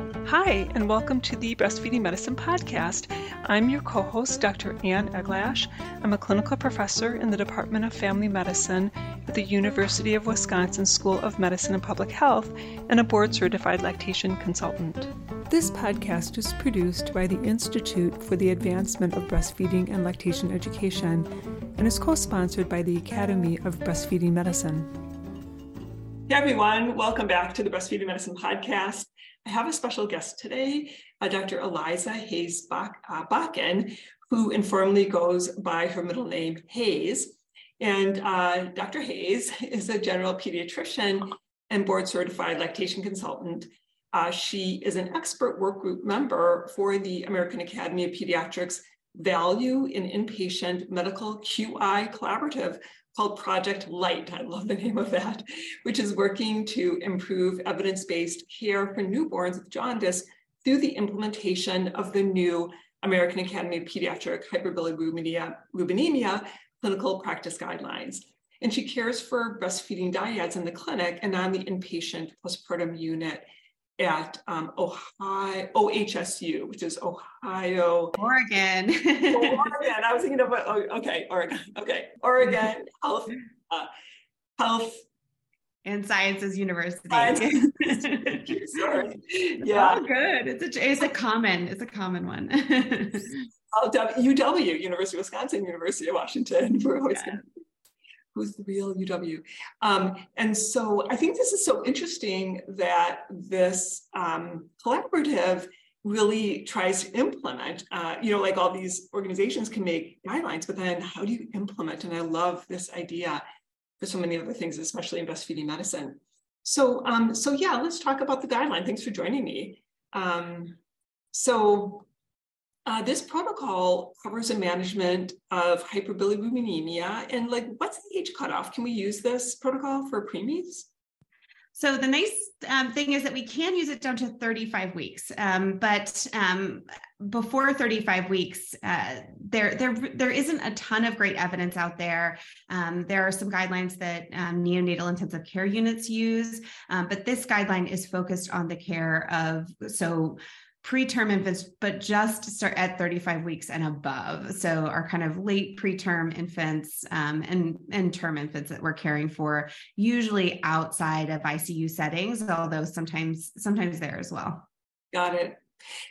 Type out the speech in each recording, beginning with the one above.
Hi, and welcome to the Breastfeeding Medicine Podcast. I'm your co host, Dr. Anne Eglash. I'm a clinical professor in the Department of Family Medicine at the University of Wisconsin School of Medicine and Public Health and a board certified lactation consultant. This podcast is produced by the Institute for the Advancement of Breastfeeding and Lactation Education and is co sponsored by the Academy of Breastfeeding Medicine. Hey everyone, welcome back to the Breastfeeding Medicine Podcast. I have a special guest today, uh, Dr. Eliza Hayes uh, Bakken, who informally goes by her middle name Hayes. And uh, Dr. Hayes is a general pediatrician and board certified lactation consultant. Uh, she is an expert work group member for the American Academy of Pediatrics Value in Inpatient Medical QI Collaborative, called Project Light. I love the name of that, which is working to improve evidence based care for newborns with jaundice through the implementation of the new American Academy of Pediatric Hyperbilirubinemia clinical practice guidelines. And she cares for breastfeeding dyads in the clinic and on the inpatient postpartum unit at um, Ohio OHSU, which is Ohio Oregon. Oregon. I was thinking about oh, okay, Oregon. Okay, Oregon Health uh, Health and Sciences University. Sciences. Sorry. Yeah. Oh, good. It's a it's a common it's a common one. oh, UW, University of Wisconsin, University of Washington. We're always yeah who's the real UW. Um, and so I think this is so interesting that this um, collaborative really tries to implement, uh, you know, like all these organizations can make guidelines, but then how do you implement? And I love this idea for so many other things, especially in breastfeeding medicine. So, um, so yeah, let's talk about the guideline. Thanks for joining me. Um, so uh, this protocol covers the management of hyperbilirubinemia and like what's the age cutoff? Can we use this protocol for preemies? So the nice um, thing is that we can use it down to 35 weeks, um, but um, before 35 weeks, uh, there there there isn't a ton of great evidence out there. Um, there are some guidelines that um, neonatal intensive care units use, um, but this guideline is focused on the care of so preterm infants, but just start at 35 weeks and above. So our kind of late preterm infants um, and, and term infants that we're caring for, usually outside of ICU settings, although sometimes sometimes there as well. Got it.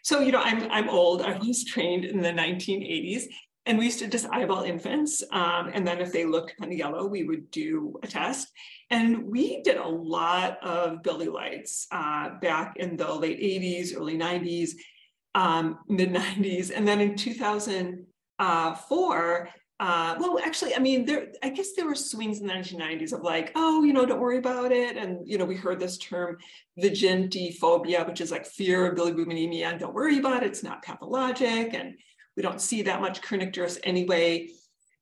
So you know, I'm I'm old. I was trained in the 1980s, and we used to just eyeball infants. Um, and then if they looked kind of yellow, we would do a test. And we did a lot of bili lights uh, back in the late 80s, early 90s, um, mid 90s. And then in 2004, uh, well, actually, I mean, there. I guess there were swings in the 1990s of like, oh, you know, don't worry about it, and you know, we heard this term, phobia, which is like fear of bilirubinemia, and don't worry about it; it's not pathologic, and we don't see that much kernicterus anyway.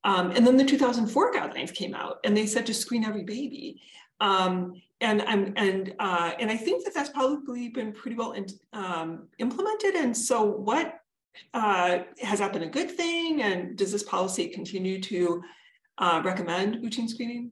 Um, and then the 2004 guidelines came out and they said to screen every baby. Um, and I'm, and uh, and I think that that's probably been pretty well in, um, implemented. And so, what uh, has that been a good thing? And does this policy continue to uh, recommend routine screening?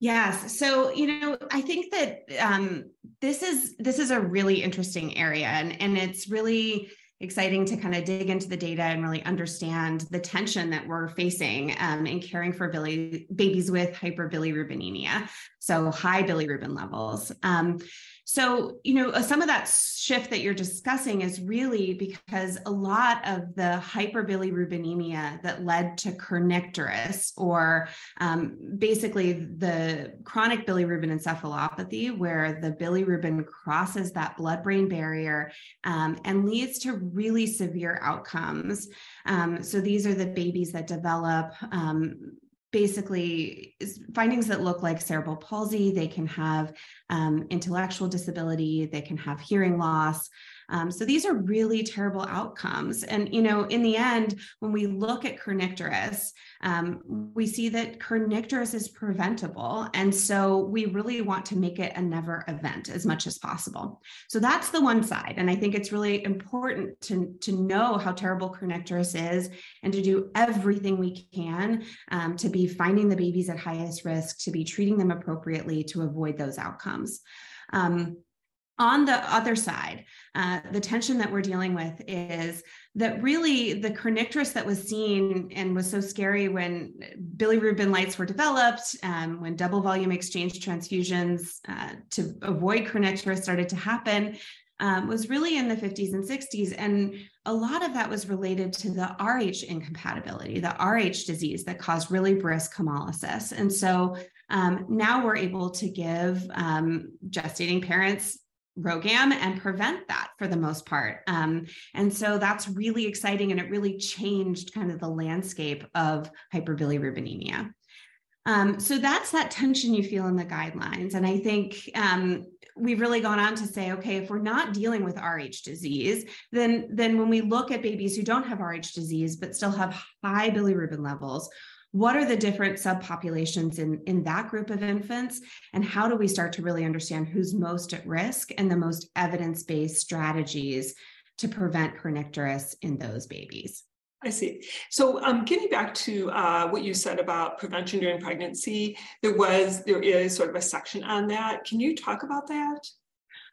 Yes. So, you know, I think that um, this is this is a really interesting area, and and it's really exciting to kind of dig into the data and really understand the tension that we're facing um, in caring for bili, babies with hyperbilirubinemia, so high bilirubin levels. Um, so, you know, uh, some of that shift that you're discussing is really because a lot of the hyperbilirubinemia that led to kernicterus, or um, basically the chronic bilirubin encephalopathy, where the bilirubin crosses that blood brain barrier um, and leads to really severe outcomes. Um, so, these are the babies that develop um, basically findings that look like cerebral palsy. They can have um, intellectual disability, they can have hearing loss. Um, so these are really terrible outcomes. And, you know, in the end, when we look at kernicterus, um, we see that kernicterus is preventable. And so we really want to make it a never event as much as possible. So that's the one side. And I think it's really important to, to know how terrible kernicterus is and to do everything we can um, to be finding the babies at highest risk, to be treating them appropriately to avoid those outcomes. Um, on the other side, uh, the tension that we're dealing with is that really the kernicterus that was seen and was so scary when bilirubin lights were developed, um, when double volume exchange transfusions uh, to avoid kernicterus started to happen, um, was really in the 50s and 60s. And a lot of that was related to the RH incompatibility, the RH disease that caused really brisk hemolysis. And so um, now we're able to give um, gestating parents RhoGAM and prevent that for the most part. Um, and so that's really exciting and it really changed kind of the landscape of hyperbilirubinemia. Um, so that's that tension you feel in the guidelines. And I think um, we've really gone on to say, okay, if we're not dealing with RH disease, then, then when we look at babies who don't have RH disease but still have high bilirubin levels, what are the different subpopulations in, in that group of infants and how do we start to really understand who's most at risk and the most evidence-based strategies to prevent kernicterus in those babies I see. So, um, getting back to uh, what you said about prevention during pregnancy, there was, there is sort of a section on that. Can you talk about that?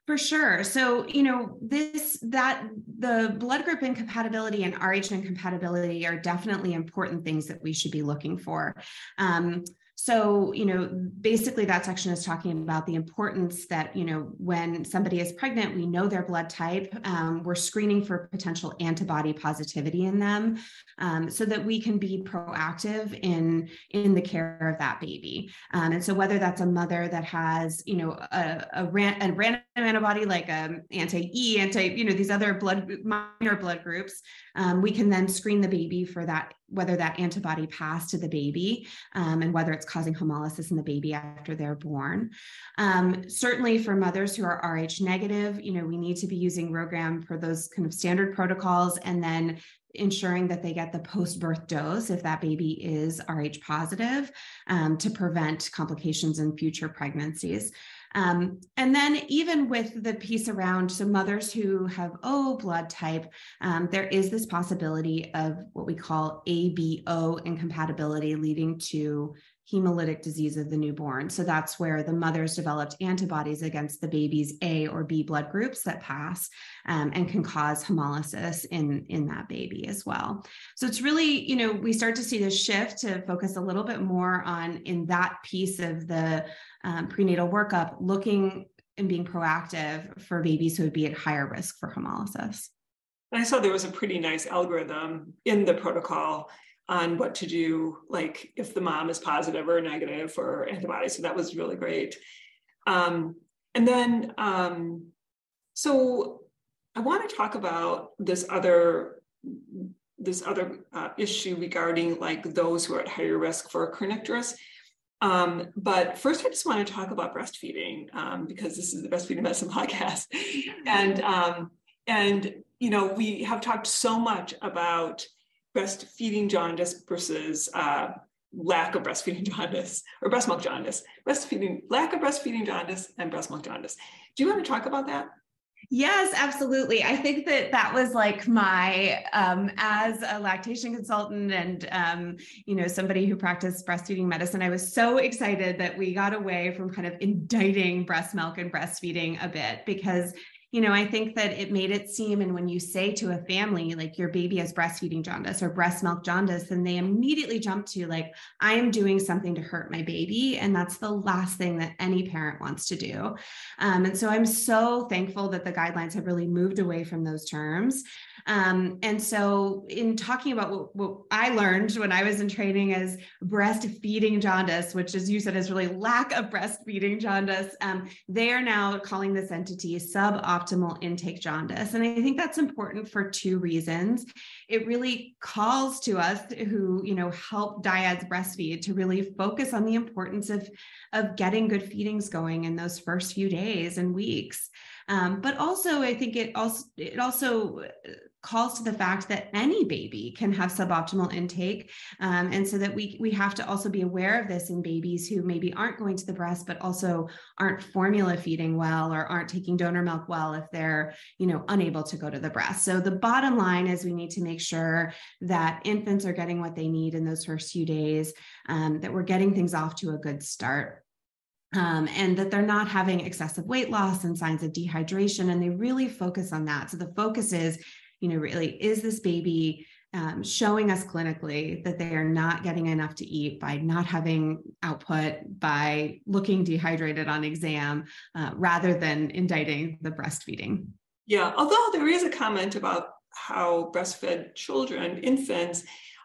For sure. So, you know, this, that the blood group incompatibility and RH incompatibility are definitely important things that we should be looking for. Um, so, you know, basically that section is talking about the importance that, you know, when somebody is pregnant, we know their blood type. Um, we're screening for potential antibody positivity in them um, so that we can be proactive in, in the care of that baby. Um, and so whether that's a mother that has, you know, a, a, ran, a random antibody like um, anti-E, anti, you know, these other blood, minor blood groups, um, we can then screen the baby for that whether that antibody passed to the baby um, and whether it's causing hemolysis in the baby after they're born. Um, certainly for mothers who are Rh negative, you know, we need to be using RhoGAM for those kind of standard protocols and then ensuring that they get the post-birth dose if that baby is Rh positive um, to prevent complications in future pregnancies. Um, and then even with the piece around so mothers who have O blood type, um, there is this possibility of what we call ABO incompatibility leading to hemolytic disease of the newborn. So that's where the mother's developed antibodies against the baby's A or B blood groups that pass um, and can cause hemolysis in, in that baby as well. So it's really, you know, we start to see this shift to focus a little bit more on in that piece of the um, prenatal workup, looking and being proactive for babies who would be at higher risk for hemolysis. I saw there was a pretty nice algorithm in the protocol on what to do, like if the mom is positive or negative for antibodies. So that was really great. Um, and then, um, so I want to talk about this other this other uh, issue regarding like those who are at higher risk for kernicterus. Um, but first, I just want to talk about breastfeeding um, because this is the breastfeeding medicine podcast, and um, and you know we have talked so much about breastfeeding jaundice versus uh, lack of breastfeeding jaundice or breast milk jaundice, breastfeeding, lack of breastfeeding jaundice and breast milk jaundice. Do you want to talk about that? Yes, absolutely. I think that that was like my, um, as a lactation consultant and, um, you know, somebody who practiced breastfeeding medicine, I was so excited that we got away from kind of indicting breast milk and breastfeeding a bit because you know, I think that it made it seem, and when you say to a family, like your baby has breastfeeding jaundice or breast milk jaundice, then they immediately jump to, like, I am doing something to hurt my baby. And that's the last thing that any parent wants to do. Um, and so I'm so thankful that the guidelines have really moved away from those terms. Um, and so, in talking about what, what, I learned when I was in training as breastfeeding jaundice, which, as you said, is really lack of breastfeeding jaundice, um, they are now calling this entity suboptimal intake jaundice. And I think that's important for two reasons. It really calls to us who, you know, help dyads breastfeed to really focus on the importance of, of getting good feedings going in those first few days and weeks. Um, but also, I think it also it also calls to the fact that any baby can have suboptimal intake, um, and so that we we have to also be aware of this in babies who maybe aren't going to the breast, but also aren't formula feeding well or aren't taking donor milk well if they're you know unable to go to the breast. So the bottom line is we need to make sure that infants are getting what they need in those first few days, um, that we're getting things off to a good start. um, and that they're not having excessive weight loss and signs of dehydration. And they really focus on that. So the focus is, you know, really, is this baby um, showing us clinically that they are not getting enough to eat by not having output, by looking dehydrated on exam, uh, rather than indicting the breastfeeding. Yeah, although there is a comment about how breastfed children, infants,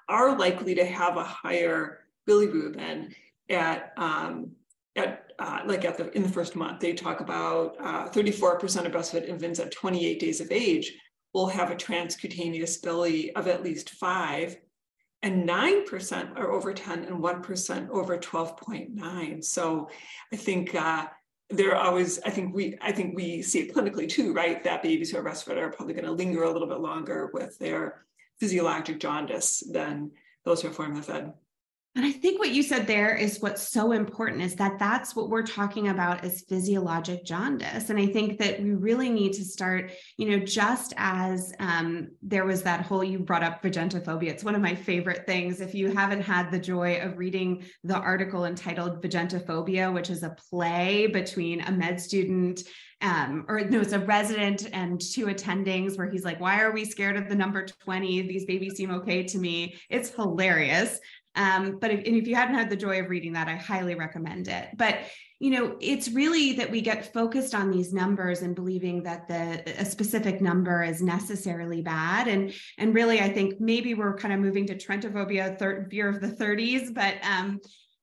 are likely to have a higher bilirubin at um, at uh, like at the in the first month. They talk about uh, 34% of breastfed infants at 28 days of age will have a transcutaneous bili of at least five, and 9% are over 10 and 1% over 12.9. So I think uh, there are always, I think we, I think we see it clinically too, right? That babies who are breastfed are probably going to linger a little bit longer with their physiologic jaundice than those who are formula fed. And I think what you said there is what's so important is that that's what we're talking about as physiologic jaundice. And I think that we really need to start, you know, just as um, there was that whole, you brought up vigintiphobia. It's one of my favorite things. If you haven't had the joy of reading the article entitled Vigintiphobia, which is a play between a med student um, or no, it's a resident and two attendings where he's like, Why are we scared of the number 20? These babies seem okay to me. It's hilarious. Um, but if, if you hadn't had the joy of reading that, I highly recommend it. But you know, it's really that we get focused on these numbers and believing that the a specific number is necessarily bad. And and really, I think maybe we're kind of moving to trentophobia, third fear of the 30s. But um,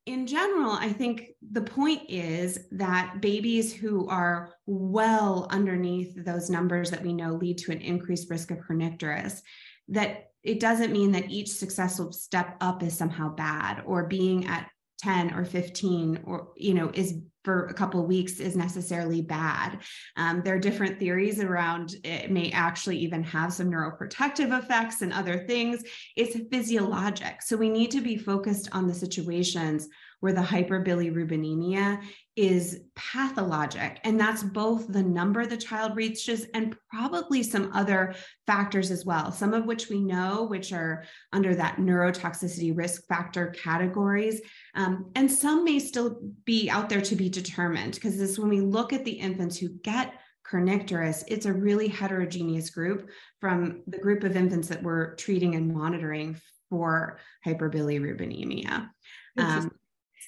in general, I think the point is that babies who are well underneath those numbers that we know lead to an increased risk of kernicterus, that it doesn't mean that each successful step up is somehow bad or being at 10 or 15 or you know is for a couple of weeks is necessarily bad. Um, there are different theories around it may actually even have some neuroprotective effects and other things. It's physiologic. So we need to be focused on the situations where the hyperbilirubinemia is pathologic. And that's both the number the child reaches and probably some other factors as well, some of which we know, which are under that neurotoxicity risk factor categories. Um, and some may still be out there to be determined because this, when we look at the infants who get kernicterus, it's a really heterogeneous group from the group of infants that we're treating and monitoring for hyperbilirubinemia. Um,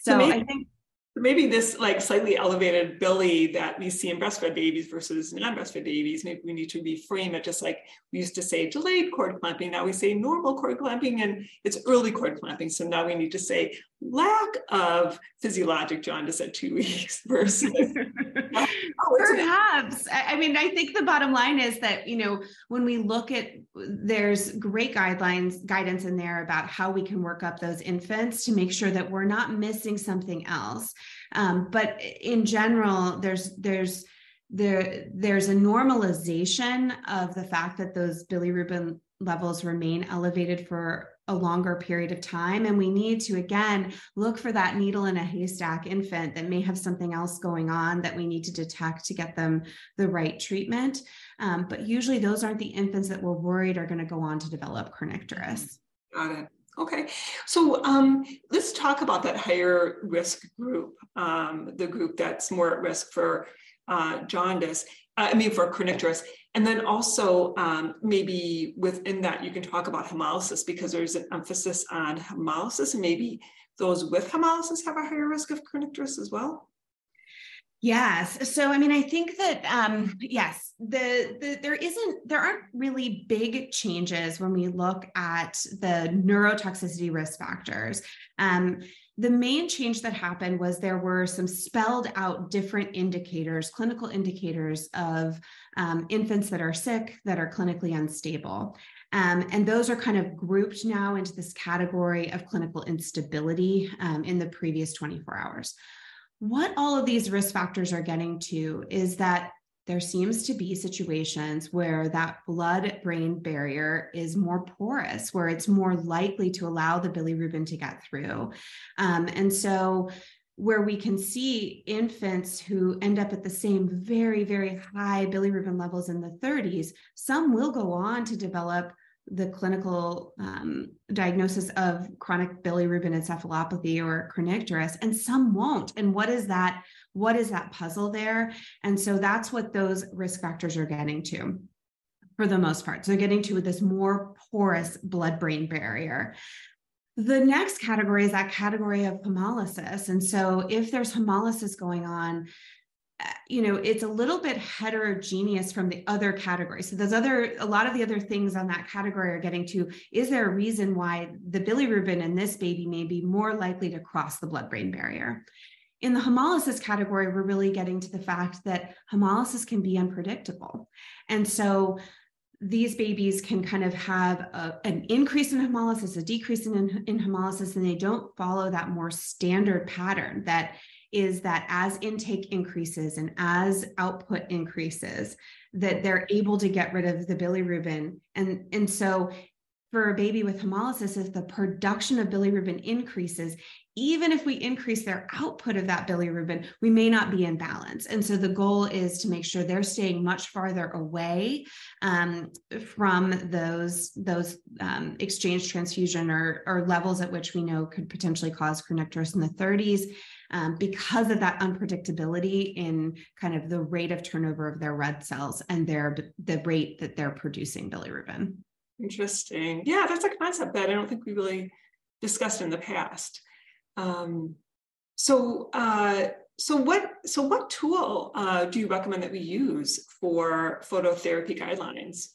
so, so maybe, I think maybe this like slightly elevated bili that we see in breastfed babies versus non-breastfed babies, maybe we need to reframe it just like we used to say delayed cord clamping. Now we say normal cord clamping and it's early cord clamping. So now we need to say lack of physiologic jaundice at two weeks versus oh, perhaps. I mean i think the bottom line is that you know when we look at there's great guidelines guidance in there about how we can work up those infants to make sure that we're not missing something else. Um, but in general there's there's there there's a normalization of the fact that those bilirubin levels remain elevated for a longer period of time. And we need to, again, look for that needle in a haystack infant that may have something else going on that we need to detect to get them the right treatment. Um, but usually, those aren't the infants that we're worried are going to go on to develop kernicterus. Got it. Okay, so um, let's talk about that higher risk group, um, the group that's more at risk for uh, jaundice, I mean, for kernicterus. And then also um, maybe within that, you can talk about hemolysis because there's an emphasis on hemolysis and maybe those with hemolysis have a higher risk of kernicterus as well. Yes. So, I mean, I think that um, yes, the, the there isn't there aren't really big changes when we look at the neurotoxicity risk factors. Um, the main change that happened was there were some spelled out different indicators, clinical indicators of um, infants that are sick, that are clinically unstable. Um, and those are kind of grouped now into this category of clinical instability um, in the previous 24 hours. What all of these risk factors are getting to is that there seems to be situations where that blood brain barrier is more porous, where it's more likely to allow the bilirubin to get through. Um, and so, where we can see infants who end up at the same very, very high bilirubin levels in the 30s, some will go on to develop the clinical um, diagnosis of chronic bilirubin encephalopathy or kernicterus and some won't. And what is that what is that puzzle there? And so that's what those risk factors are getting to for the most part. So getting to this more porous blood brain barrier. The next category is that category of hemolysis. And so if there's hemolysis going on you know it's a little bit heterogeneous from the other categories. So those other a lot of the other things on that category are getting to is there a reason why the bilirubin in this baby may be more likely to cross the blood brain barrier? In the hemolysis category we're really getting to the fact that hemolysis can be unpredictable. And so these babies can kind of have a, an increase in hemolysis, a decrease in, in hemolysis, and they don't follow that more standard pattern that is that as intake increases and as output increases, that they're able to get rid of the bilirubin. And, and so for a baby with hemolysis, if the production of bilirubin increases, even if we increase their output of that bilirubin, we may not be in balance. And so the goal is to make sure they're staying much farther away um, from those, those um, exchange transfusion or, or levels at which we know could potentially cause kernicterus in the 30s um, because of that unpredictability in kind of the rate of turnover of their red cells and their the rate that they're producing bilirubin. Interesting. Yeah, that's a concept that I don't think we really discussed in the past. Um, so, uh, so what so what tool uh, do you recommend that we use for phototherapy guidelines?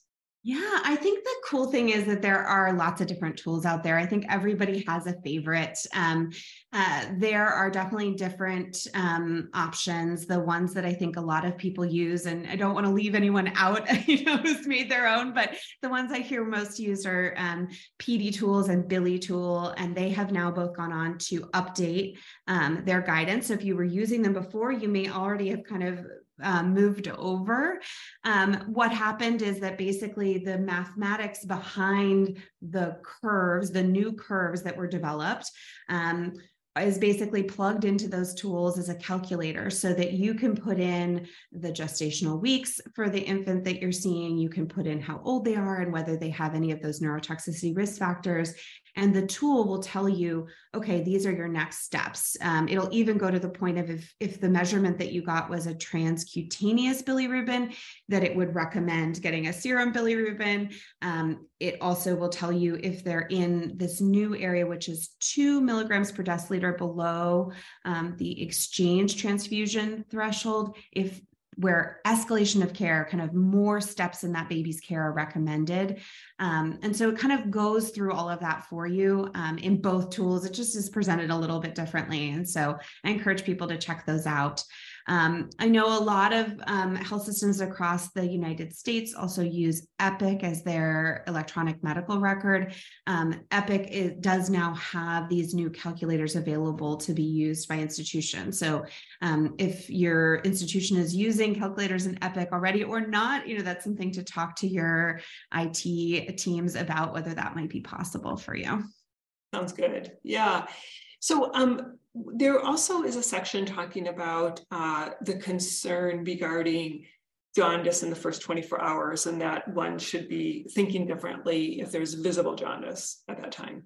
Yeah, I think the cool thing is that there are lots of different tools out there. I think everybody has a favorite. Um, uh, there are definitely different um, options. The ones that I think a lot of people use, and I don't want to leave anyone out, you know, who's made their own, but the ones I hear most used are um, PediTools and BiliTool, and they have now both gone on to update um, their guidance. So if you were using them before, you may already have kind of um, moved over. Um, what happened is that basically the mathematics behind the curves, the new curves that were developed, um, is basically plugged into those tools as a calculator so that you can put in the gestational weeks for the infant that you're seeing. You can put in how old they are and whether they have any of those neurotoxicity risk factors. And the tool will tell you, okay, these are your next steps. Um, it'll even go to the point of if, if the measurement that you got was a transcutaneous bilirubin, that it would recommend getting a serum bilirubin. Um, it also will tell you if they're in this new area, which is two milligrams per deciliter below um, the exchange transfusion threshold, if where escalation of care, kind of more steps in that baby's care are recommended. Um, and so it kind of goes through all of that for you um, in both tools. It just is presented a little bit differently. And so I encourage people to check those out. Um, I know a lot of um, health systems across the United States also use Epic as their electronic medical record. Um, Epic is, does now have these new calculators available to be used by institutions. So um, if your institution is using calculators in Epic already or not, you know that's something to talk to your IT teams about whether that might be possible for you. Sounds good. Yeah. So um, there also is a section talking about uh, the concern regarding jaundice in the first 24 hours and that one should be thinking differently if there's visible jaundice at that time.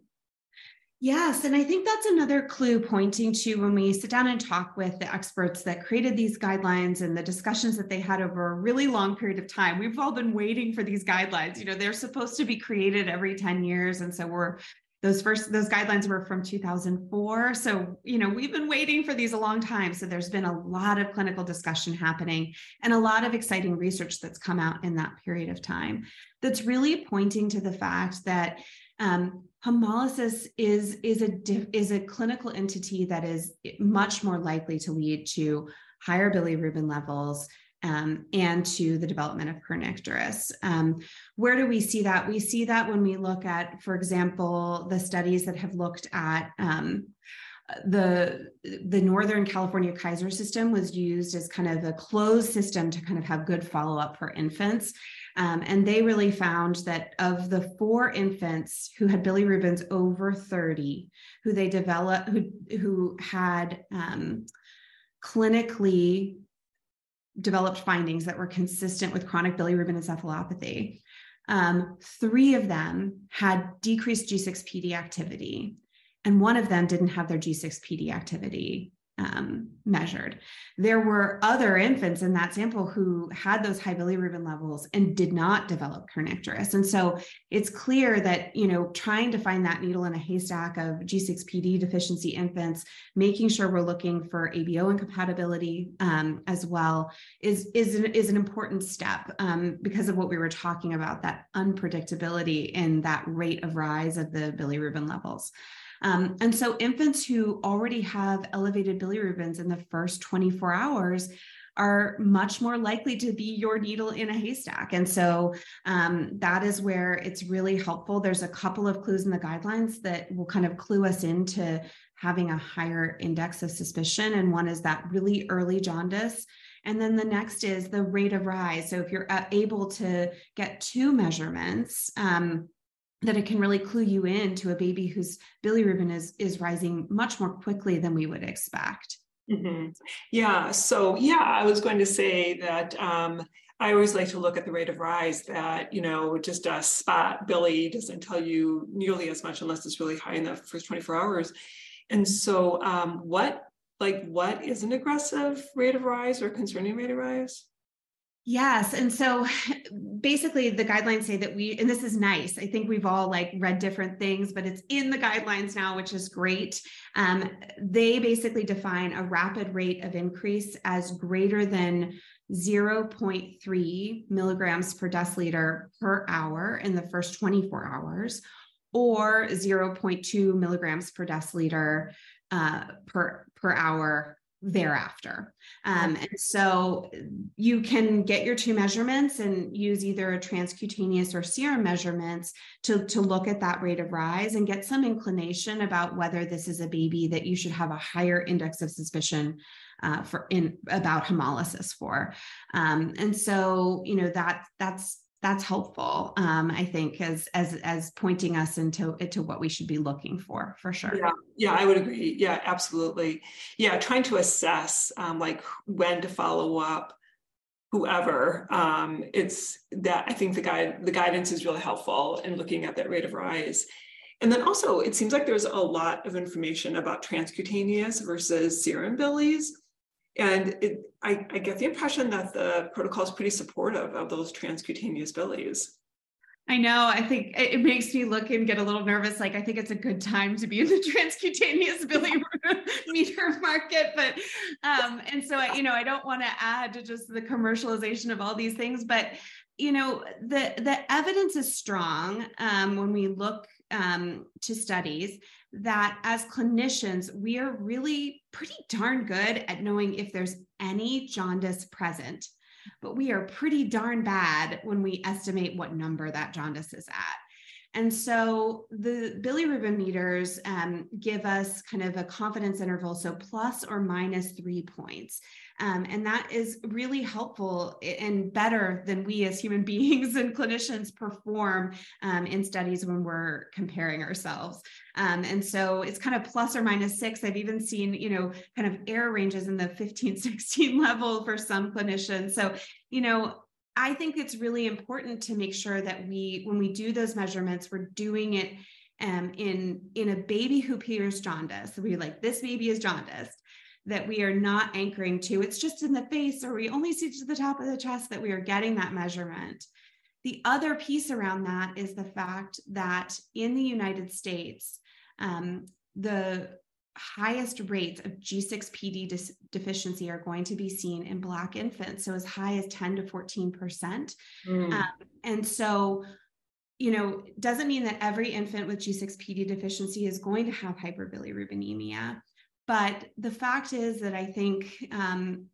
Yes, and I think that's another clue pointing to when we sit down and talk with the experts that created these guidelines and the discussions that they had over a really long period of time. We've all been waiting for these guidelines. You know, they're supposed to be created every 10 years. And so we're those first those guidelines were from 2004 so you know we've been waiting for these a long time. So there's been a lot of clinical discussion happening and a lot of exciting research that's come out in that period of time that's really pointing to the fact that um, hemolysis is is a is a clinical entity that is much more likely to lead to higher bilirubin levels um, and to the development of kernicterus. Um, where do we see that? We see that when we look at, for example, the studies that have looked at um, the the Northern California Kaiser system was used as kind of a closed system to kind of have good follow up for infants. Um, and they really found that of the four infants who had bilirubins over 30, who they developed, who, who had um, clinically developed findings that were consistent with chronic bilirubin encephalopathy. um, three of them had decreased G6PD activity, and one of them didn't have their G6PD activity um, measured. There were other infants in that sample who had those high bilirubin levels and did not develop kernicterus. And so it's clear that, you know, trying to find that needle in a haystack of G6PD deficiency infants, making sure we're looking for ABO incompatibility um, as well is, is, an, is an important step um, because of what we were talking about, that unpredictability in that rate of rise of the bilirubin levels. Um, and so infants who already have elevated bilirubins in the first 24 hours are much more likely to be your needle in a haystack. And so um, that is where it's really helpful. There's a couple of clues in the guidelines that will kind of clue us into having a higher index of suspicion. And one is that really early jaundice. And then the next is the rate of rise. So if you're uh, able to get two measurements, um, that it can really clue you in to a baby whose bilirubin is is rising much more quickly than we would expect. Mm-hmm. Yeah. So yeah, I was going to say that um, I always like to look at the rate of rise. That you know, just a spot bili doesn't tell you nearly as much unless it's really high in the first 24 hours. And so, um, what like what is an aggressive rate of rise or concerning rate of rise? Yes. And so basically the guidelines say that we, and this is nice. I think we've all like read different things, but it's in the guidelines now, which is great. Um, they basically define a rapid rate of increase as greater than 0.3 milligrams per deciliter per hour in the first 24 hours or 0.2 milligrams per deciliter uh, per, per hour thereafter. Um, and so you can get your two measurements and use either a transcutaneous or serum measurements to, to look at that rate of rise and get some inclination about whether this is a baby that you should have a higher index of suspicion uh, for in about hemolysis for. Um, and so, you know, that that's that's helpful um, i think as as as pointing us into into what we should be looking for for sure. Yeah yeah i would agree yeah absolutely. Yeah trying to assess um, like when to follow up whoever um, it's that i think the guide the guidance is really helpful in looking at that rate of rise. And then also it seems like there's a lot of information about transcutaneous versus serum bilis and it, I, I, get the impression that the protocol is pretty supportive of those transcutaneous bilis. I know. I think it makes me look and get a little nervous. Like I think it's a good time to be in the transcutaneous bili meter market, but um, and so I, you know, I don't want to add to just the commercialization of all these things, but you know, the the evidence is strong um, when we look um, to studies that as clinicians, we are really pretty darn good at knowing if there's any jaundice present, but we are pretty darn bad when we estimate what number that jaundice is at. And so the bilirubin meters um, give us kind of a confidence interval, so plus or minus three points. Um, and that is really helpful and better than we as human beings and clinicians perform um, in studies when we're comparing ourselves. Um, and so it's kind of plus or minus six. I've even seen, you know, kind of error ranges in the 15, 16 level for some clinicians. So, you know, I think it's really important to make sure that we, when we do those measurements, we're doing it um, in in a baby who appears jaundiced. So we're like this baby is jaundiced that we are not anchoring to. It's just in the face, or we only see to the top of the chest that we are getting that measurement. The other piece around that is the fact that in the United States, um, the highest rates of G6PD dis- deficiency are going to be seen in Black infants, so as high as 10 to 14%. Mm. Um, and so, you know, doesn't mean that every infant with G6PD deficiency is going to have hyperbilirubinemia. But the fact is that I think um,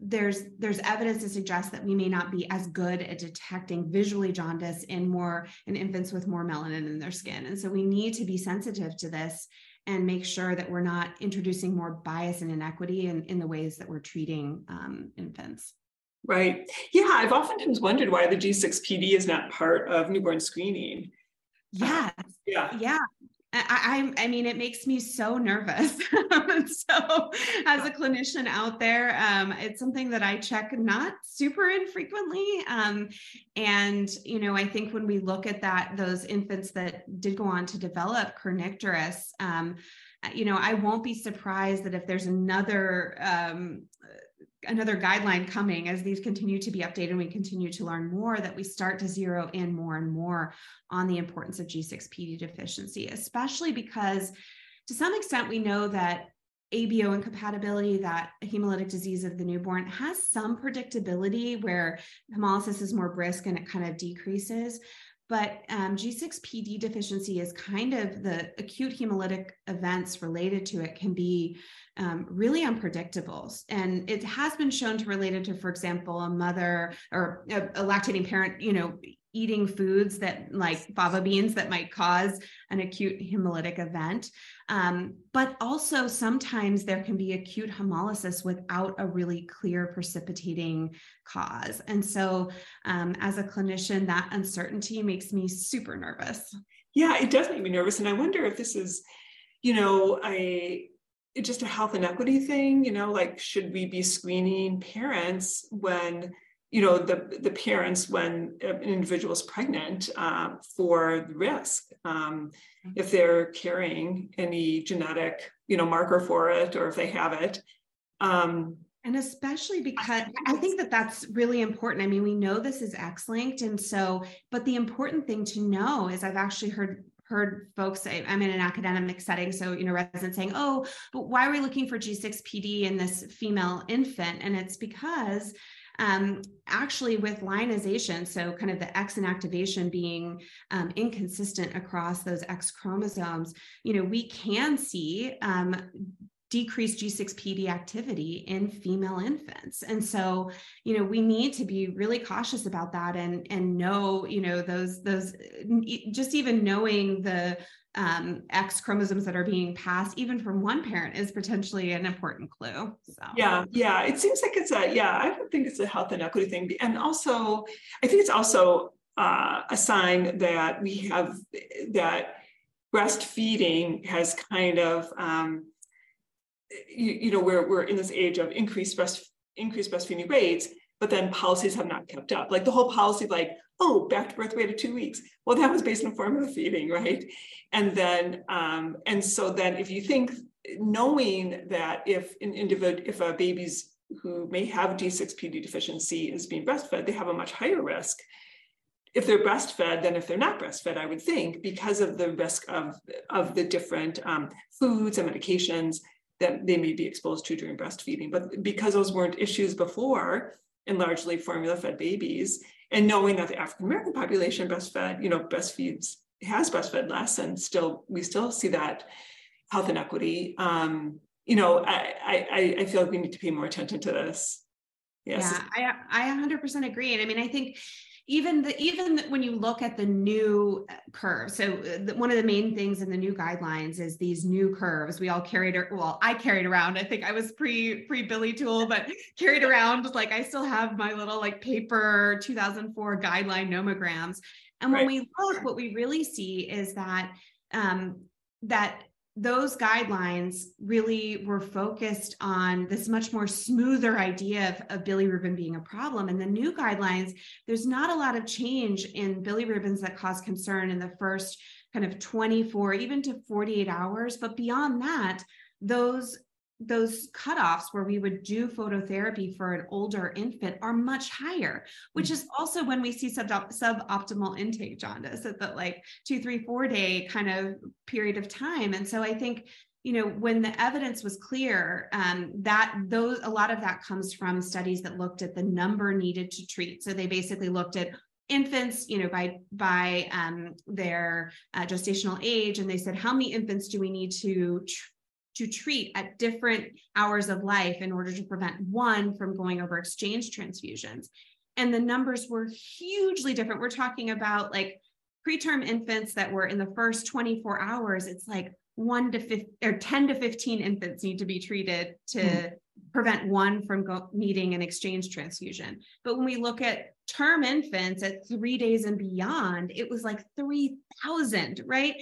there's there's evidence to suggest that we may not be as good at detecting visually jaundice in more in infants with more melanin in their skin and so we need to be sensitive to this and make sure that we're not introducing more bias and inequity in, in the ways that we're treating um, infants. Right. Yeah, I've oftentimes wondered why the G6PD is not part of newborn screening. Yes. Uh, yeah. Yeah. I, I, mean, it makes me so nervous. so, as a clinician out there, um, it's something that I check not super infrequently. Um, and you know, I think when we look at that, those infants that did go on to develop kernicterus, um, you know, I won't be surprised that if there's another um, another guideline coming as these continue to be updated and we continue to learn more that we start to zero in more and more on the importance of G6PD deficiency, especially because to some extent we know that ABO incompatibility, that hemolytic disease of the newborn, has some predictability where hemolysis is more brisk and it kind of decreases. But um, G6PD deficiency is kind of the acute hemolytic events related to it can be um, really unpredictable. And it has been shown to related to, for example, a mother or a, a lactating parent, you know, eating foods that like fava beans that might cause an acute hemolytic event. Um, but also sometimes there can be acute hemolysis without a really clear precipitating cause. And so um, as a clinician, that uncertainty makes me super nervous. Yeah, it does make me nervous. And I wonder if this is, you know, a just a health inequity thing, you know, like should we be screening parents when you know the the parents when an individual is pregnant uh, for the risk um, mm-hmm. if they're carrying any genetic you know marker for it or if they have it um, and especially because I think that that's really important. I mean, we know this is X linked. And so, but the important thing to know is I've actually heard heard folks say, I'm in an academic setting, so you know, residents saying, "Oh, but why are we looking for G6PD in this female infant?" And it's because um, actually with lyonization, so kind of the X inactivation being um, inconsistent across those X chromosomes, you know, we can see um, decreased G6PD activity in female infants. And so, you know, we need to be really cautious about that and and know, you know, those those just even knowing the um, X chromosomes that are being passed, even from one parent, is potentially an important clue. So yeah, yeah, it seems like it's a yeah. I don't think it's a health inequity thing, and also I think it's also uh, a sign that we have that breastfeeding has kind of um, you, you know we're we're in this age of increased breast increased breastfeeding rates, but then policies have not kept up. Like the whole policy, like oh, back to birth weight at two weeks. Well, that was based on formula feeding, right? And then, um, and so then if you think, knowing that if an individual, if a baby's who may have G6PD deficiency is being breastfed, they have a much higher risk if they're breastfed than if they're not breastfed, I would think, because of the risk of, of the different um, foods and medications that they may be exposed to during breastfeeding. But because those weren't issues before, in largely formula fed babies, and knowing that the African American population breastfed, you know, breastfeeds has breastfed less, and still we still see that health inequity. Um, you know, I, I I feel like we need to pay more attention to this. Yes. Yeah, I I 100% agree, and I mean, I think even the even when you look at the new uh, curve so uh, the, one of the main things in the new guidelines is these new curves. We all carried well i carried around. I think i was pre pre BiliTool but carried around like i still have my little like paper 2004 guideline nomograms. And when right. we look what we really see is that um that those guidelines really were focused on this much more smoother idea of, of bilirubin being a problem. And the new guidelines, there's not a lot of change in bilirubins that cause concern in the first kind of 24, even to 48 hours. But beyond that, those those cutoffs where we would do phototherapy for an older infant are much higher, which is also when we see sub suboptimal intake jaundice at the like two, three, four day kind of period of time. And so I think you know when the evidence was clear um, that those a lot of that comes from studies that looked at the number needed to treat so they basically looked at infants you know by by um, their uh, gestational age and they said how many infants do we need to to treat at different hours of life in order to prevent one from going over exchange transfusions. And the numbers were hugely different. We're talking about like preterm infants that were in the first 24 hours, it's like one to 15 or 10 to 15 infants need to be treated to, mm. Prevent one from go- needing an exchange transfusion. But when we look at term infants at three days and beyond, it was like 3,000, right?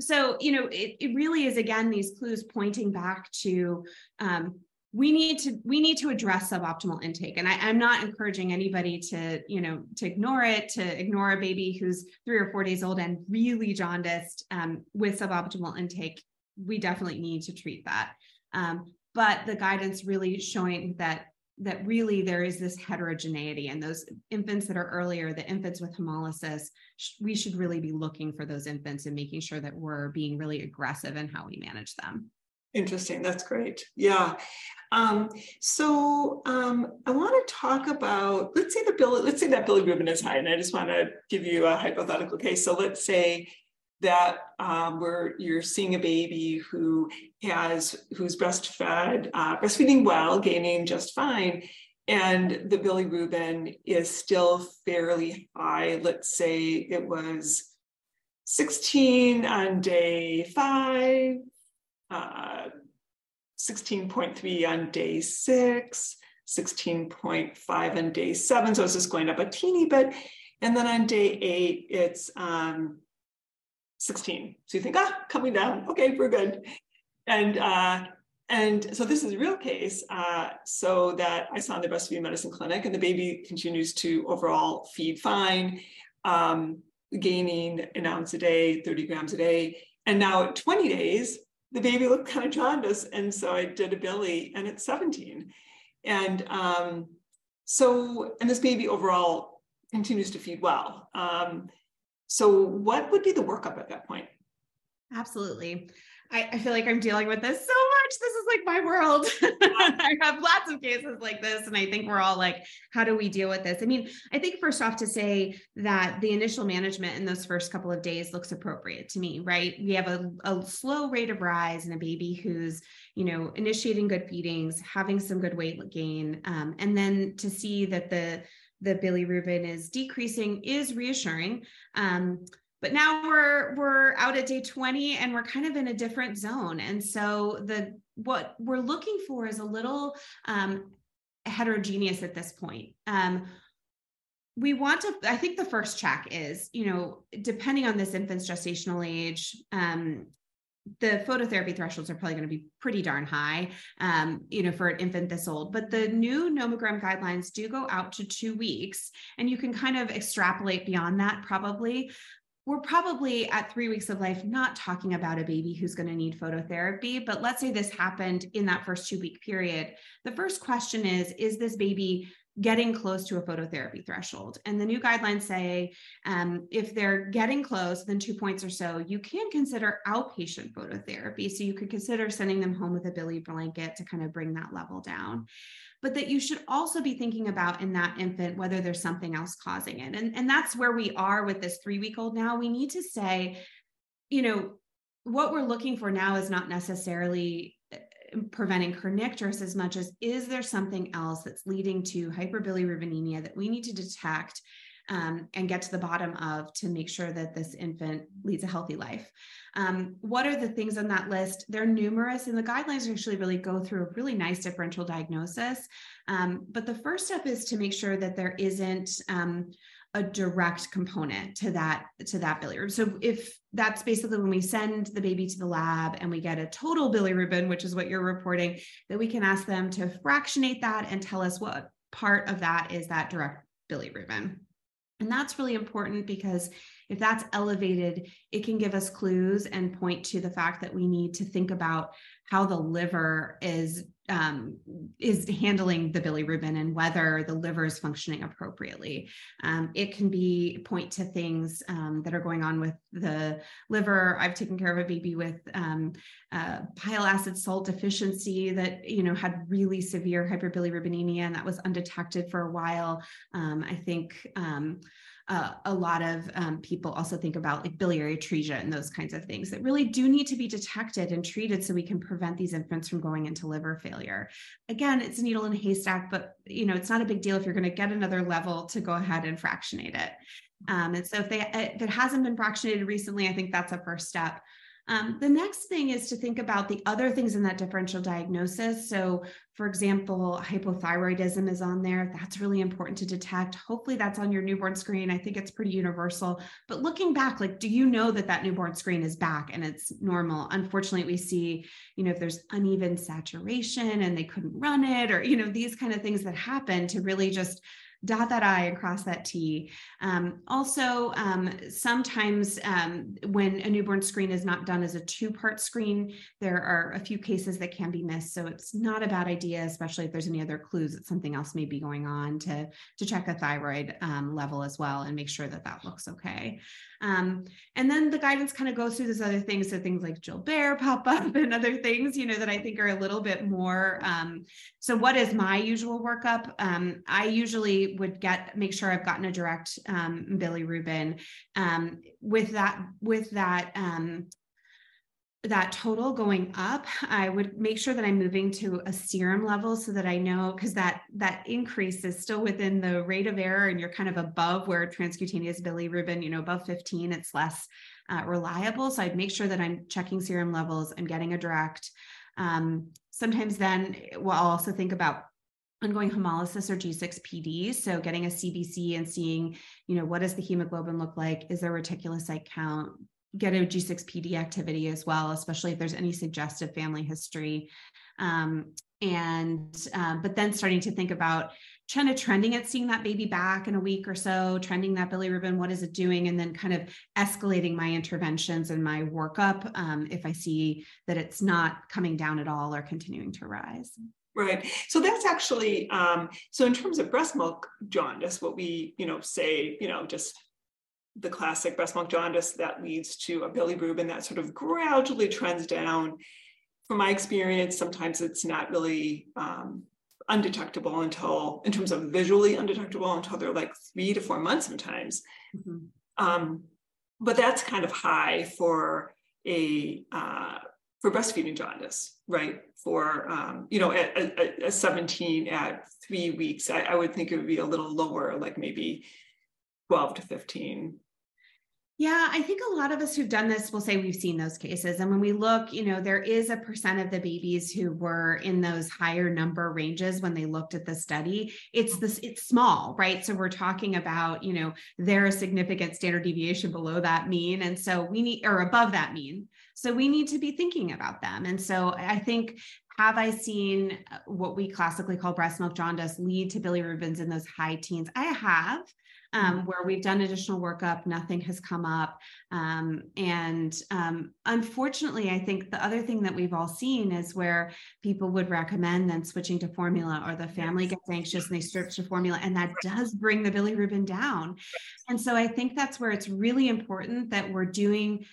So, you know, it, it really is, again, these clues pointing back to um, we need to we need to address suboptimal intake and I, am not encouraging anybody to you know to ignore it to ignore a baby who's three or four days old and really jaundiced um, with suboptimal intake we definitely need to treat that um, but the guidance really showing that that really there is this heterogeneity and those infants that are earlier the infants with hemolysis we should really be looking for those infants and making sure that we're being really aggressive in how we manage them. Interesting. That's great. Yeah. Um, so um, i want to talk about let's say the bill let's say that bilirubin is high and i just want to give you a hypothetical case. So let's say that um, where you're seeing a baby who has who's breastfed, uh, breastfeeding well, gaining just fine, and the bilirubin is still fairly high. Let's say it was 16 on day five, uh, 16.3 on day six, 16.5 on day seven. So it's just going up a teeny bit. And then on day eight, it's um, 16. So you think, ah, coming down. Okay, we're good. And uh, and so this is a real case. Uh, so that I saw in the breastfeeding medicine clinic, and the baby continues to overall feed fine, um, gaining an ounce a day, 30 grams a day. And now at 20 days, the baby looked kind of jaundiced. And so I did a bili, and it's 17. And um, so, and this baby overall continues to feed well. Um, so, what would be the workup at that point? Absolutely. I, I, feel like I'm dealing with this so much. This is like my world. I have lots of cases like this. And I think we're all like, how do we deal with this? I mean, I think first off to say that the initial management in those first couple of days looks appropriate to me, right? We have a, a slow rate of rise in a baby who's, you know, initiating good feedings, having some good weight gain. Um, and then to see that the the bilirubin is decreasing is reassuring. Um, but now we're we're out at day 20 and we're kind of in a different zone. And so the what we're looking for is a little um, heterogeneous at this point. Um, we want to i think the first check is you know depending on this infant's gestational age um, the phototherapy thresholds are probably going to be pretty darn high, um, you know, for an infant this old. But the new nomogram guidelines do go out to two weeks, and you can kind of extrapolate beyond that probably. We're probably at three weeks of life not talking about a baby who's going to need phototherapy, but let's say this happened in that first two week period. The first question is Is this baby getting close to a phototherapy threshold. And the new guidelines say um, if they're getting close, then two points or so, you can consider outpatient phototherapy. So you could consider sending them home with a bili blanket to kind of bring that level down. But that you should also be thinking about in that infant whether there's something else causing it. And, and that's where we are with this three week old now. We need to say, you know, what we're looking for now is not necessarily preventing kernicterus as much as is there something else that's leading to hyperbilirubinemia that we need to detect um, and get to the bottom of to make sure that this infant leads a healthy life. Um, what are the things on that list? They're numerous, and the guidelines actually really go through a really nice differential diagnosis. Um, but the first step is to make sure that there isn't um, a direct component to that to that bilirubin. So if that's basically when we send the baby to the lab and we get a total bilirubin, which is what you're reporting, that we can ask them to fractionate that and tell us what part of that is that direct bilirubin. And that's really important because if that's elevated, it can give us clues and point to the fact that we need to think about how the liver is um, is handling the bilirubin and whether the liver is functioning appropriately. Um, it can be point to things um, that are going on with the liver. I've taken care of a baby with um, uh, bile acid salt deficiency that you know had really severe hyperbilirubinemia and that was undetected for a while. Um, I think um, uh, a lot of um, people also think about like biliary atresia and those kinds of things that really do need to be detected and treated so we can prevent these infants from going into liver failure. Again, it's a needle in a haystack, but you know it's not a big deal if you're going to get another level to go ahead and fractionate it. Um, and so if they if it hasn't been fractionated recently, I think that's a first step. Um, the next thing is to think about the other things in that differential diagnosis. So, for example, hypothyroidism is on there. That's really important to detect. Hopefully, that's on your newborn screen. I think it's pretty universal. But looking back, like, do you know that that newborn screen is back and it's normal? Unfortunately, we see, you know, if there's uneven saturation and they couldn't run it, or, you know, these kind of things that happen to really just dot that I and cross that T. Um, also, um, sometimes um, when a newborn screen is not done as a two part screen, there are a few cases that can be missed. So it's not a bad idea, especially if there's any other clues that something else may be going on to, to check a thyroid um, level as well and make sure that that looks okay. Um, and then the guidance kind of goes through these other things. So things like Gilbert pop up and other things, you know, that I think are a little bit more. Um, so what is my usual workup? Um, I usually would get, make sure I've gotten a direct um, bilirubin um, with that, with that, um, that total going up i would make sure that i'm moving to a serum level so that i know because that that increase is still within the rate of error and you're kind of above where transcutaneous bilirubin you know above 15 it's less uh, reliable so i'd make sure that i'm checking serum levels i'm getting a direct um, sometimes then we'll also think about ongoing hemolysis or G6PD. So getting a CBC and seeing, you know, what does the hemoglobin look like? Is there reticulocyte count? Get a G6PD activity as well, especially if there's any suggestive family history. Um, and um, but then starting to think about kind of trending at seeing that baby back in a week or so, trending that bilirubin, what is it doing? And then kind of escalating my interventions and my workup um, if I see that it's not coming down at all or continuing to rise. Right. So that's actually um, so in terms of breast milk jaundice, what we you know say you know just the classic breast milk jaundice that leads to a bilirubin that sort of gradually trends down. From my experience, sometimes it's not really um, undetectable until, in terms of visually undetectable, until they're like three to four months sometimes. Mm-hmm. Um, but that's kind of high for a uh, for breastfeeding jaundice, right? For um, you know, at, at, at 17 at three weeks, I, I would think it would be a little lower, like maybe 12 to 15 yeah, I think a lot of us who've done this will say we've seen those cases. And when we look, you know, there is a percent of the babies who were in those higher number ranges when they looked at the study. It's this, it's small, right? So we're talking about, you know, there a significant standard deviation below that mean. And so we need, or above that mean. So we need to be thinking about them. And so I think have I seen uh, what we classically call breast milk jaundice lead to bilirubins in those high teens? I have um, mm-hmm. where we've done additional workup, nothing has come up. Um, and um, unfortunately, I think the other thing that we've all seen is where people would recommend then switching to formula, or the family gets anxious and they switch to formula, and that does bring the bilirubin down. And so I think that's where it's really important that we're doing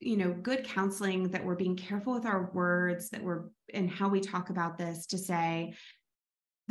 you know good counseling that we're being careful with our words that we're and how we talk about this to say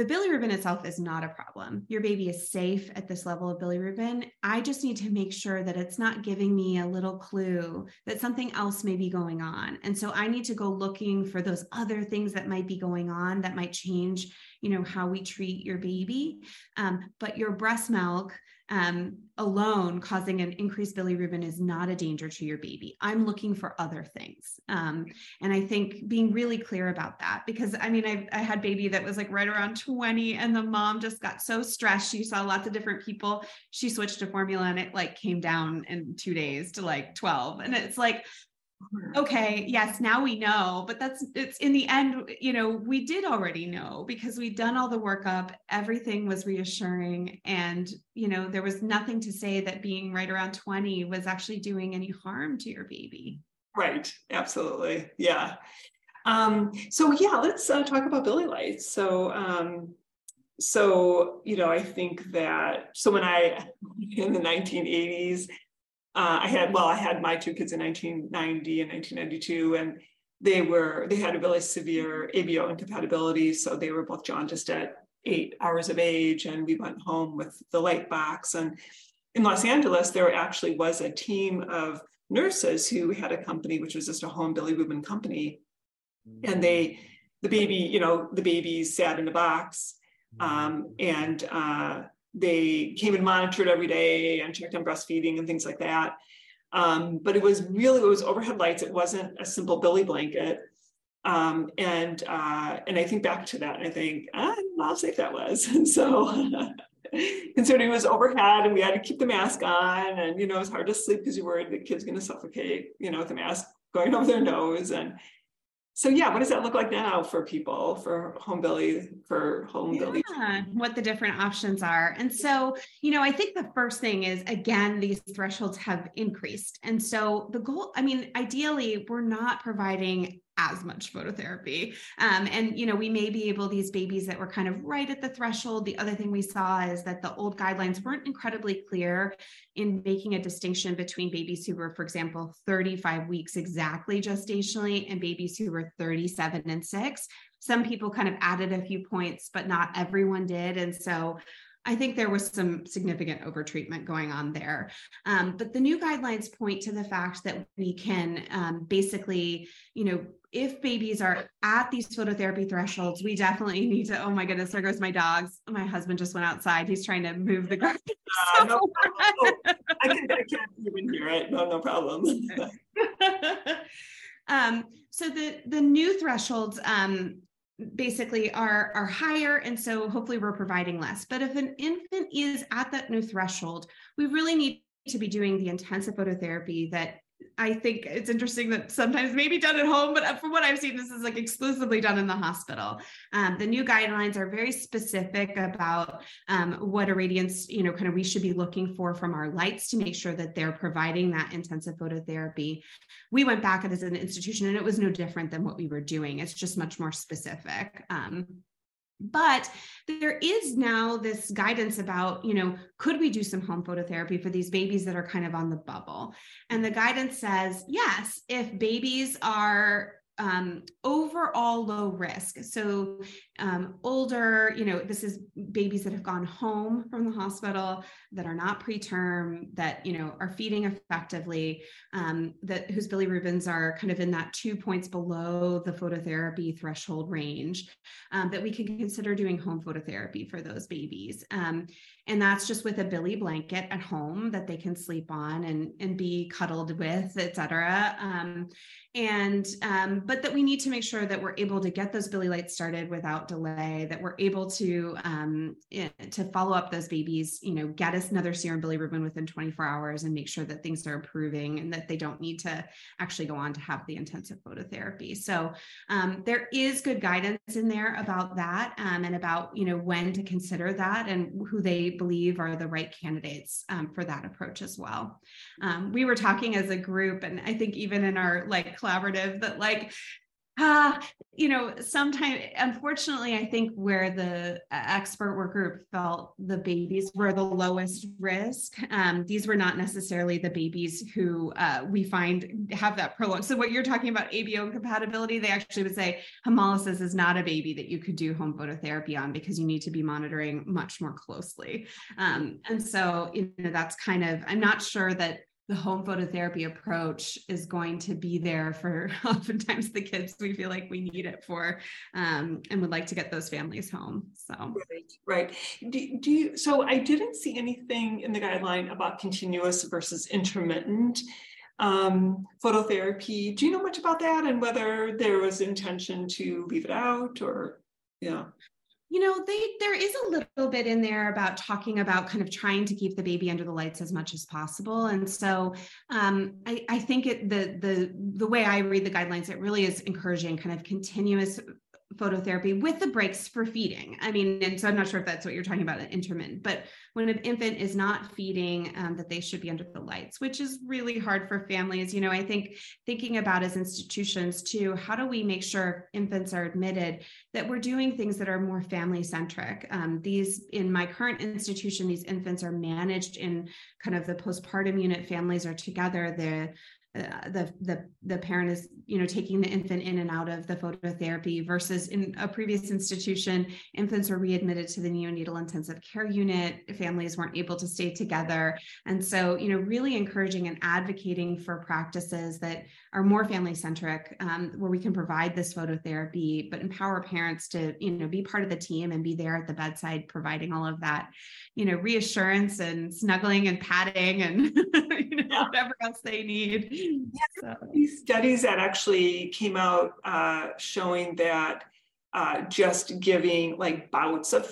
the bilirubin itself is not a problem. Your baby is safe at this level of bilirubin. I just need to make sure that it's not giving me a little clue that something else may be going on. And so I need to go looking for those other things that might be going on that might change, you know, how we treat your baby. Um, but your breast milk um, alone causing an increased bilirubin is not a danger to your baby. I'm looking for other things. Um, and I think being really clear about that, because I mean, I, I had baby that was like right around 20 and the mom just got so stressed. She saw lots of different people. She switched to formula and it like came down in two days to like 12. And it's like, okay yes now we know but that's it's in the end you know we did already know because we'd done all the work up everything was reassuring and you know there was nothing to say that being right around 20 was actually doing any harm to your baby. Right absolutely yeah. Um so yeah let's uh, talk about bili lights. So um so you know i think that so when i in the 1980s uh, I had, well, I had my two kids in 1990 and 1992, and they were, they had a really severe ABO incompatibility. So they were both jaundiced at eight hours of age, and we went home with the light box. And in Los Angeles, there actually was a team of nurses who had a company, which was just a home bili bilirubin company. And they, the baby, you know, the babies sat in a box. Um, and uh, they came and monitored every day and checked on breastfeeding and things like that. Um, but it was really, it was overhead lights. It wasn't a simple bili blanket. Um, and uh, and I think back to that, and I think, ah, how safe that was. And so considering it was overhead and we had to keep the mask on, and you know, it's hard to sleep because you're worried the kid's gonna suffocate, you know, with the mask going over their nose. And so yeah, what does that look like now for people for home bili for home yeah? What the different options are. And so, you know, I think the first thing is again, these thresholds have increased. And so the goal, I mean, ideally, we're not providing as much phototherapy. Um, and, you know, we may be able, these babies that were kind of right at the threshold. The other thing we saw is that the old guidelines weren't incredibly clear in making a distinction between babies who were, for example, 35 weeks exactly gestationally and babies who were 37 and six. Some people kind of added a few points, but not everyone did. And so I think there was some significant overtreatment going on there. Um, but the new guidelines point to the fact that we can um, basically, you know, if babies are at these phototherapy thresholds, we definitely need to. Oh my goodness, there goes my dogs. My husband just went outside. He's trying to move the garbage. Uh, no, no, I, can, I can't even hear it. No, no problem. um, so the the new thresholds um, basically are are higher and so hopefully we're providing less but if an infant is at that new threshold we really need to be doing the intensive phototherapy that I think it's interesting that sometimes maybe done at home, but from what I've seen, this is like exclusively done in the hospital. Um, the new guidelines are very specific about um, what irradiance, you know, kind of we should be looking for from our lights to make sure that they're providing that intensive phototherapy. We went back at as an institution and it was no different than what we were doing. It's just much more specific. Um, but there is now this guidance about you know could we do some home phototherapy for these babies that are kind of on the bubble? And the guidance says yes if babies are um, overall low risk. So um, older, you know, this is babies that have gone home from the hospital that are not preterm, that you know are feeding effectively, um, that whose bilirubins are kind of in that two points below the phototherapy threshold range, um, that we can consider doing home phototherapy for those babies. Um, and that's just with a bili blanket at home that they can sleep on and and be cuddled with et cetera um, and um, but that we need to make sure that we're able to get those bili lights started without delay that we're able to um, eh, to follow up those babies you know get us another serum bilirubin within 24 hours and make sure that things are improving and that they don't need to actually go on to have the intensive phototherapy so um, there is good guidance in there about that um, and about you know when to consider that and who they believe are the right candidates um, for that approach as well. Um, we were talking as a group, and I think even in our like collaborative, that like uh, you know, sometimes, unfortunately, I think where the uh, expert work group felt the babies were the lowest risk, um, these were not necessarily the babies who uh, we find have that prolonged. So, what you're talking about, ABO compatibility, they actually would say hemolysis is not a baby that you could do home phototherapy on because you need to be monitoring much more closely. Um, and so, you know, that's kind of, I'm not sure that the home phototherapy approach is going to be there for oftentimes the kids we feel like we need it for um, and would like to get those families home so. Right right. Do, do you so i didn't see anything in the guideline about continuous versus intermittent um, phototherapy. Do you know much about that and whether there was intention to leave it out or yeah you know they there is a little bit in there about talking about kind of trying to keep the baby under the lights as much as possible. And so um, I, I think it the the the way i read the guidelines it really is encouraging kind of continuous phototherapy with the breaks for feeding. I mean, and so I'm not sure if that's what you're talking about, intermittent, but when an infant is not feeding, um, that they should be under the lights, which is really hard for families. You know, I think thinking about as institutions too, how do we make sure infants are admitted that we're doing things that are more family centric? Um, these, in my current institution, these infants are managed in kind of the postpartum unit, families are together, the uh, the the the parent is you know taking the infant in and out of the phototherapy versus in a previous institution infants were readmitted to the neonatal intensive care unit families weren't able to stay together. And so you know really encouraging and advocating for practices that are more family centric um, where we can provide this phototherapy but empower parents to you know be part of the team and be there at the bedside providing all of that you know reassurance and snuggling and patting and you know whatever else they need these studies that actually came out uh, showing that uh, just giving like bouts of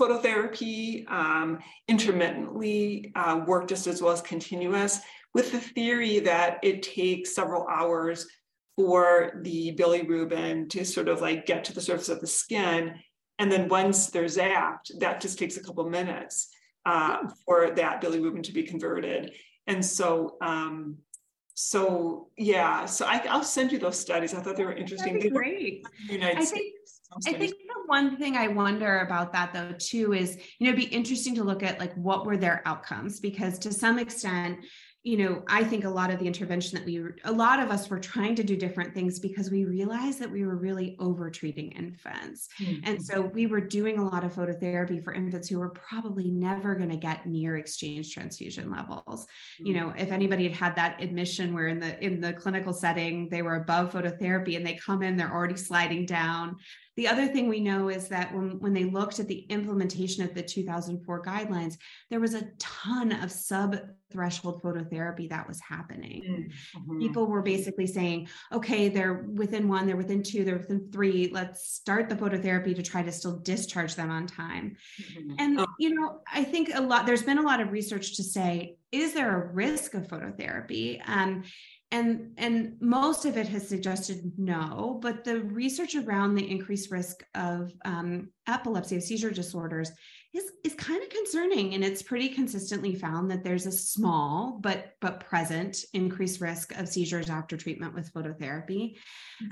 phototherapy um, intermittently uh, work just as well as continuous with the theory that it takes several hours for the bilirubin to sort of like get to the surface of the skin. And then once they're zapped, that just takes a couple minutes uh, for that bilirubin to be converted. And so, um, so yeah, so I, will send you those studies. I thought they were interesting. Be great. I think I think the one thing I wonder about that though too is, you know, it'd be interesting to look at like what were their outcomes because to some extent, you know, I think a lot of the intervention that we, a lot of us were trying to do different things because we realized that we were really over treating infants. Mm-hmm. And so we were doing a lot of phototherapy for infants who were probably never going to get near exchange transfusion levels. Mm-hmm. You know, if anybody had had that admission where in the, in the clinical setting, they were above phototherapy and they come in, they're already sliding down. The other thing we know is that when, when they looked at the implementation of the 2004 guidelines, there was a ton of sub threshold phototherapy that was happening. Mm-hmm. People were basically saying, okay, they're within one, they're within two, they're within three. Let's start the phototherapy to try to still discharge them on time. Mm-hmm. And, oh. you know, I think a lot, there's been a lot of research to say, is there a risk of phototherapy? Um, and and most of it has suggested no but the research around the increased risk of um, epilepsy of seizure disorders is is kind of concerning and it's pretty consistently found that there's a small but but present increased risk of seizures after treatment with phototherapy.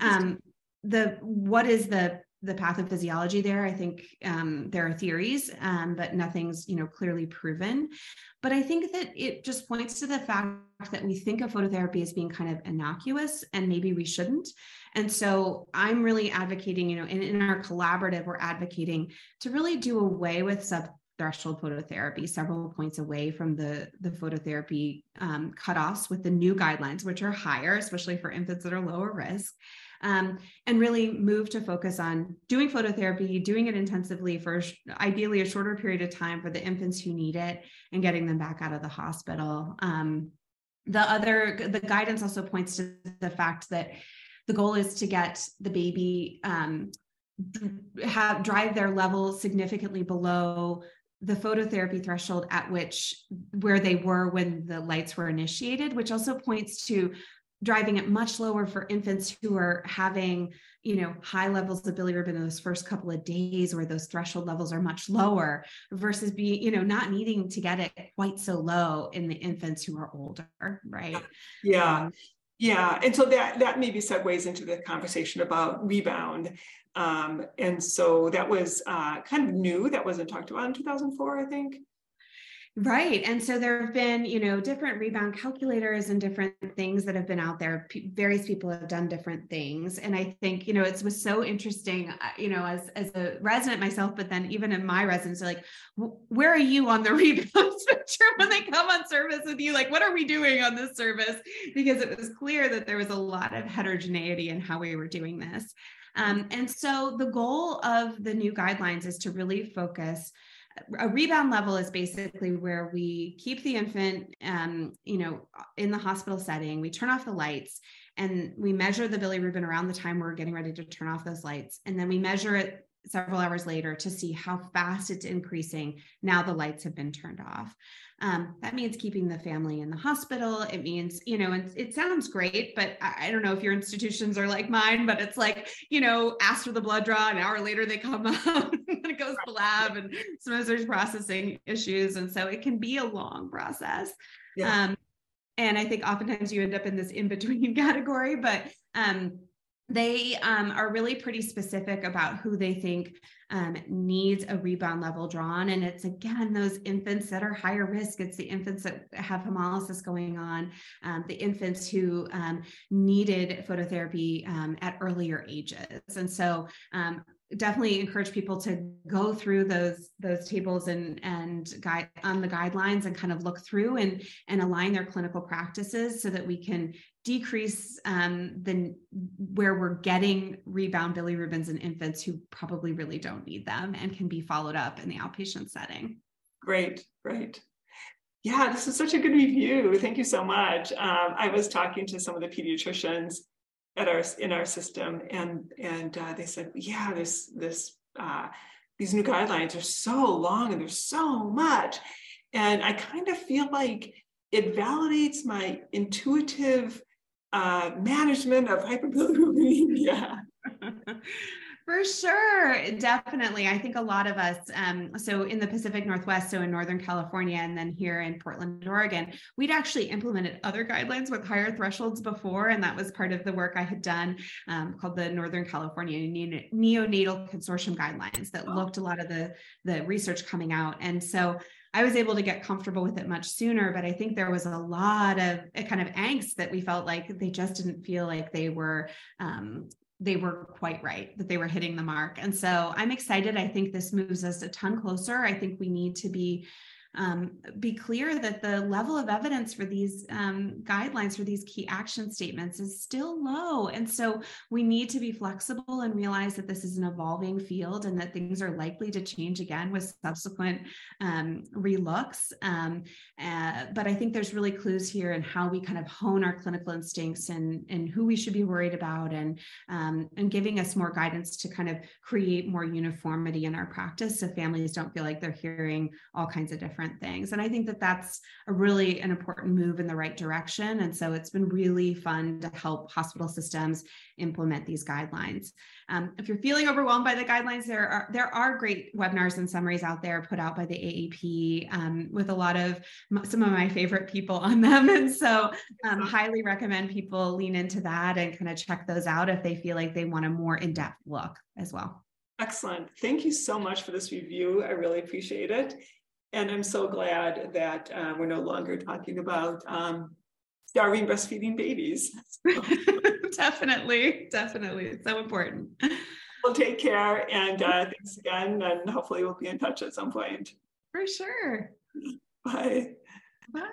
Um, the what is the the pathophysiology there. I think um, there are theories, um, but nothing's you know clearly proven. But I think that it just points to the fact that we think of phototherapy as being kind of innocuous, and maybe we shouldn't. And so I'm really advocating, you know, in, in our collaborative, we're advocating to really do away with sub threshold phototherapy several points away from the, the phototherapy um, cutoffs with the new guidelines, which are higher, especially for infants that are lower risk um, and really move to focus on doing phototherapy, doing it intensively for ideally a shorter period of time for the infants who need it and getting them back out of the hospital. Um, the other, the guidance also points to the fact that the goal is to get the baby um, have drive their level significantly below the phototherapy threshold at which where they were when the lights were initiated which also points to driving it much lower for infants who are having you know high levels of bilirubin in those first couple of days where those threshold levels are much lower versus being you know not needing to get it quite so low in the infants who are older right? Yeah. Um, yeah and so that that maybe segues into the conversation about rebound. Um, and so that was uh, kind of new that wasn't talked about in 2004 i think Right. And so there have been, you know, different rebound calculators and different things that have been out there. P- various people have done different things. And I think, you know, it was so interesting, uh, you know, as, as a resident myself, but then even in my residence, like, where are you on the rebound spectrum when they come on service with you? Like, what are we doing on this service? Because it was clear that there was a lot of heterogeneity in how we were doing this. Um, and so the goal of the new guidelines is to really focus a rebound level is basically where we keep the infant um, you know in the hospital setting we turn off the lights and we measure the bilirubin around the time we're getting ready to turn off those lights and then we measure it several hours later to see how fast it's increasing now the lights have been turned off um, that means keeping the family in the hospital. It means, you know, and it sounds great, but I, I, don't know if your institutions are like mine, but it's like, you know, ask for the blood draw, an hour later they come out and it goes to the lab and sometimes there's processing issues. And so it can be a long process. Yeah. Um, and I think oftentimes you end up in this in between category, but um, they um, are really pretty specific about who they think um, needs a rebound level drawn. And it's again those infants that are higher risk. It's the infants that have hemolysis going on, um, the infants who um, needed phototherapy um, at earlier ages. And so um, definitely encourage people to go through those those tables and and guide on the guidelines and kind of look through and and align their clinical practices so that we can decrease um, the where we're getting rebound bilirubins in infants who probably really don't need them and can be followed up in the outpatient setting. Great, great. Yeah, this is such a good review. Thank you so much. Um, I was talking to some of the pediatricians at our in our system, and and uh, they said, yeah, this this uh, these new guidelines are so long and there's so much, and I kind of feel like it validates my intuitive uh, management of hyperbilirubinemia. For sure, definitely. I think a lot of us, um, so in the Pacific Northwest, so in Northern California, and then here in Portland, Oregon, we'd actually implemented other guidelines with higher thresholds before. And that was part of the work I had done um, called the Northern California Neonatal Consortium Guidelines that looked a lot of the, the research coming out. And so I was able to get comfortable with it much sooner, but I think there was a lot of a kind of angst that we felt like they just didn't feel like they were um, they were quite right that they were hitting the mark. And so I'm excited. I think this moves us a ton closer. I think we need to be um, be clear that the level of evidence for these um, guidelines for these key action statements is still low. And so we need to be flexible and realize that this is an evolving field and that things are likely to change again with subsequent um, relooks. Um, uh, but I think there's really clues here in how we kind of hone our clinical instincts and, and who we should be worried about and, um, and giving us more guidance to kind of create more uniformity in our practice so families don't feel like they're hearing all kinds of different different things. And I think that that's a really an important move in the right direction. And so it's been really fun to help hospital systems implement these guidelines. Um, if you're feeling overwhelmed by the guidelines, there are there are great webinars and summaries out there put out by the AAP um, with a lot of some of my favorite people on them. And so um, highly recommend people lean into that and kind of check those out if they feel like they want a more in-depth look as well. Excellent. Thank you so much for this review. I really appreciate it. And I'm so glad that uh, we're no longer talking about um, starving breastfeeding babies. definitely, definitely. It's so important. Well, take care and uh, thanks again. And hopefully, we'll be in touch at some point. For sure. Bye. Bye.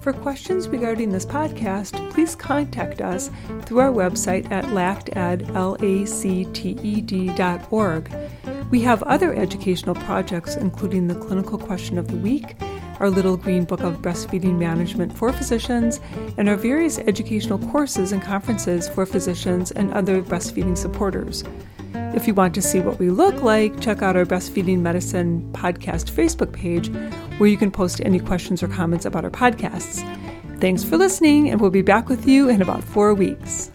For questions regarding this podcast, please contact us through our website at lacted, L-A-C-T-E-D dot org. We have other educational projects, including the Clinical Question of the Week, our Little Green Book of Breastfeeding Management for Physicians, and our various educational courses and conferences for physicians and other breastfeeding supporters. If you want to see what we look like, check out our Breastfeeding Medicine podcast Facebook page, where you can post any questions or comments about our podcasts. Thanks for listening, and we'll be back with you in about four weeks.